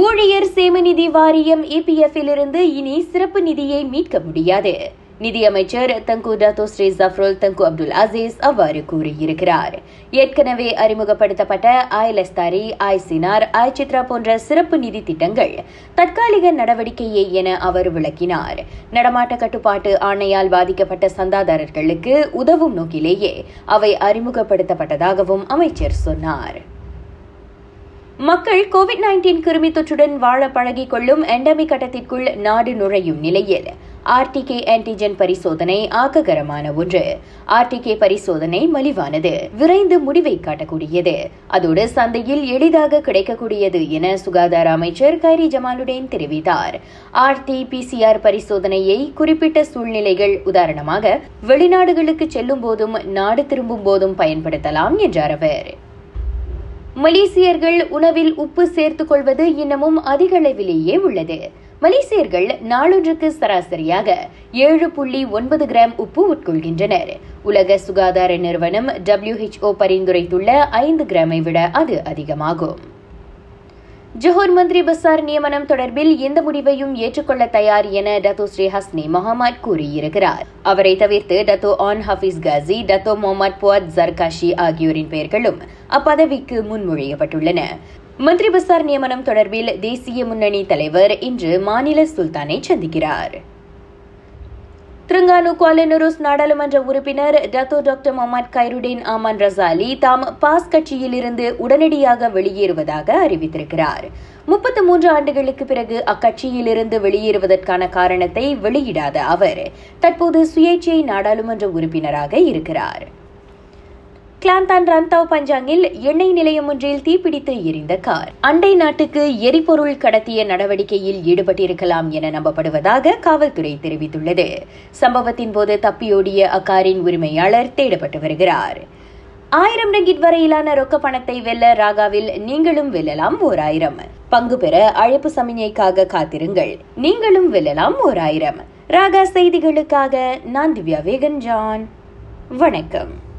ஊழியர் சேமநிதி வாரியம் இபிஎஃப்பிலிருந்து இனி சிறப்பு நிதியை மீட்க முடியாது. நிதியமைச்சர் தங்கு டாத்தோ ஸ்ரீ ஜஃப்ருல் தங்கு அப்துல் அசீஸ் அவ்வாறு கூறியிருக்கிறார். ஏற்கனவே அறிமுகப்படுத்தப்பட்ட ஆய் லஸ்தாரி ஆய் சினார் ஆய் சித்ரா போன்ற சிறப்பு நிதி திட்டங்கள் தற்காலிக நடவடிக்கையே என அவர் விளக்கினார். நடமாட்ட கட்டுப்பாட்டு ஆணையால் பாதிக்கப்பட்ட சந்தாதாரர்களுக்கு உதவும் நோக்கிலேயே அவை அறிமுகப்படுத்தப்பட்டதாகவும் அமைச்சர் சொன்னார். மக்கள் கோவிட் நைன்டீன் கிருமி தொற்றுடன் வாழ பழகிக் கொள்ளும் எண்டமிக் கட்டத்திற்குள் நாடு நுழையும் நிலையில் ஆர்டிகே ஆன்டிஜென் பரிசோதனை ஆக்ககரமான ஒன்று. ஆர்டிகே பரிசோதனை மலிவானது. விரைந்து முடிவை காட்டக்கூடியது. அதோடு சந்தையில் எளிதாக கிடைக்கக்கூடியது என சுகாதார அமைச்சர் கைரி ஜமாலுடன் தெரிவித்தார். ஆர்டி பிசிஆர் பரிசோதனையை குறிப்பிட்ட சூழ்நிலைகள் உதாரணமாக வெளிநாடுகளுக்கு செல்லும் போதும் நாடு திரும்பும் போதும் பயன்படுத்தலாம் என்றார் அவர். மலேசியர்கள் உணவில் உப்பு சேர்த்துக் கொள்வது இன்னமும் அதிக அளவிலேயே உள்ளது. மலேசியர்கள் நாளொன்றுக்கு சராசரியாக ஏழு புள்ளி ஒன்பது கிராம் உப்பு உட்கொள்கின்றனர். உலக சுகாதார நிறுவனம் டபிள்யூஹெச்ஓ பரிந்துரைத்துள்ள ஐந்து கிராமை விட அது அதிகமாகும். ஜோஹர் மந்திரி பசார் நியமனம் தொடர்பில் எந்த முடிவையும் ஏற்றுக்கொள்ள தயார் என டத்தோ ஸ்ரீ ஹஸ்னி முகமது கூறியிருக்கிறார். அவரை தவிர்த்து Dato on Hafiz Ghazi Datuk Mohamad Fuad Zarkashi ஆகியோரின் பெயர்களும் அப்பதவிக்கு முன்மொழியப்பட்டுள்ளன. மந்திரி பசார் நியமனம் தொடர்பில் தேசிய முன்னணி தலைவர் இன்று மாநில சுல்தானை சந்திக்கிறார். திருங்கானு குவாலனூருஸ் நாடாளுமன்ற உறுப்பினர் Datuk doctor Mohamad Khairuddin Aman Razali தாம் பாஸ் கட்சியிலிருந்து உடனடியாக வெளியேறுவதாக அறிவித்திருக்கிறார். முப்பத்து மூன்று ஆண்டுகளுக்கு பிறகு அக்கட்சியிலிருந்து வெளியேறுவதற்கான காரணத்தை வெளியிடாத அவர் தற்போது சுயேட்சை நாடாளுமன்ற உறுப்பினராக இருக்கிறார். கிளாந்தான் ரந்தாவ் பஞ்சாங்கில் எண்ணெய் நிலையம் ஒன்றில் தீப்பிடித்து எரிந்த கார். அண்டை நாட்டுக்கு எரிபொருள் கடத்திய நடவடிக்கையில் ஈடுபட்டிருக்கலாம் என நம்பப்படுவதாக காவல்துறை தெரிவித்துள்ளது. சம்பவத்தின் போது தப்பியோடிய அக்காரின் உரிமையாளர் தேடப்பட்டு வருகிறார். ஆயிரம் ரிங்கிட் வரையிலான ரொக்க பணத்தை வெல்ல ராகாவில் நீங்களும் வெல்லலாம் ஓர் ஆயிரம் பங்கு பெற அழைப்பு சமிஞைக்காக காத்திருங்கள். நீங்களும் வெல்லலாம் ஓர் ஆயிரம் ராகா செய்திகளுக்காக நான் திவ்யா வேகன் ஜான் வணக்கம்.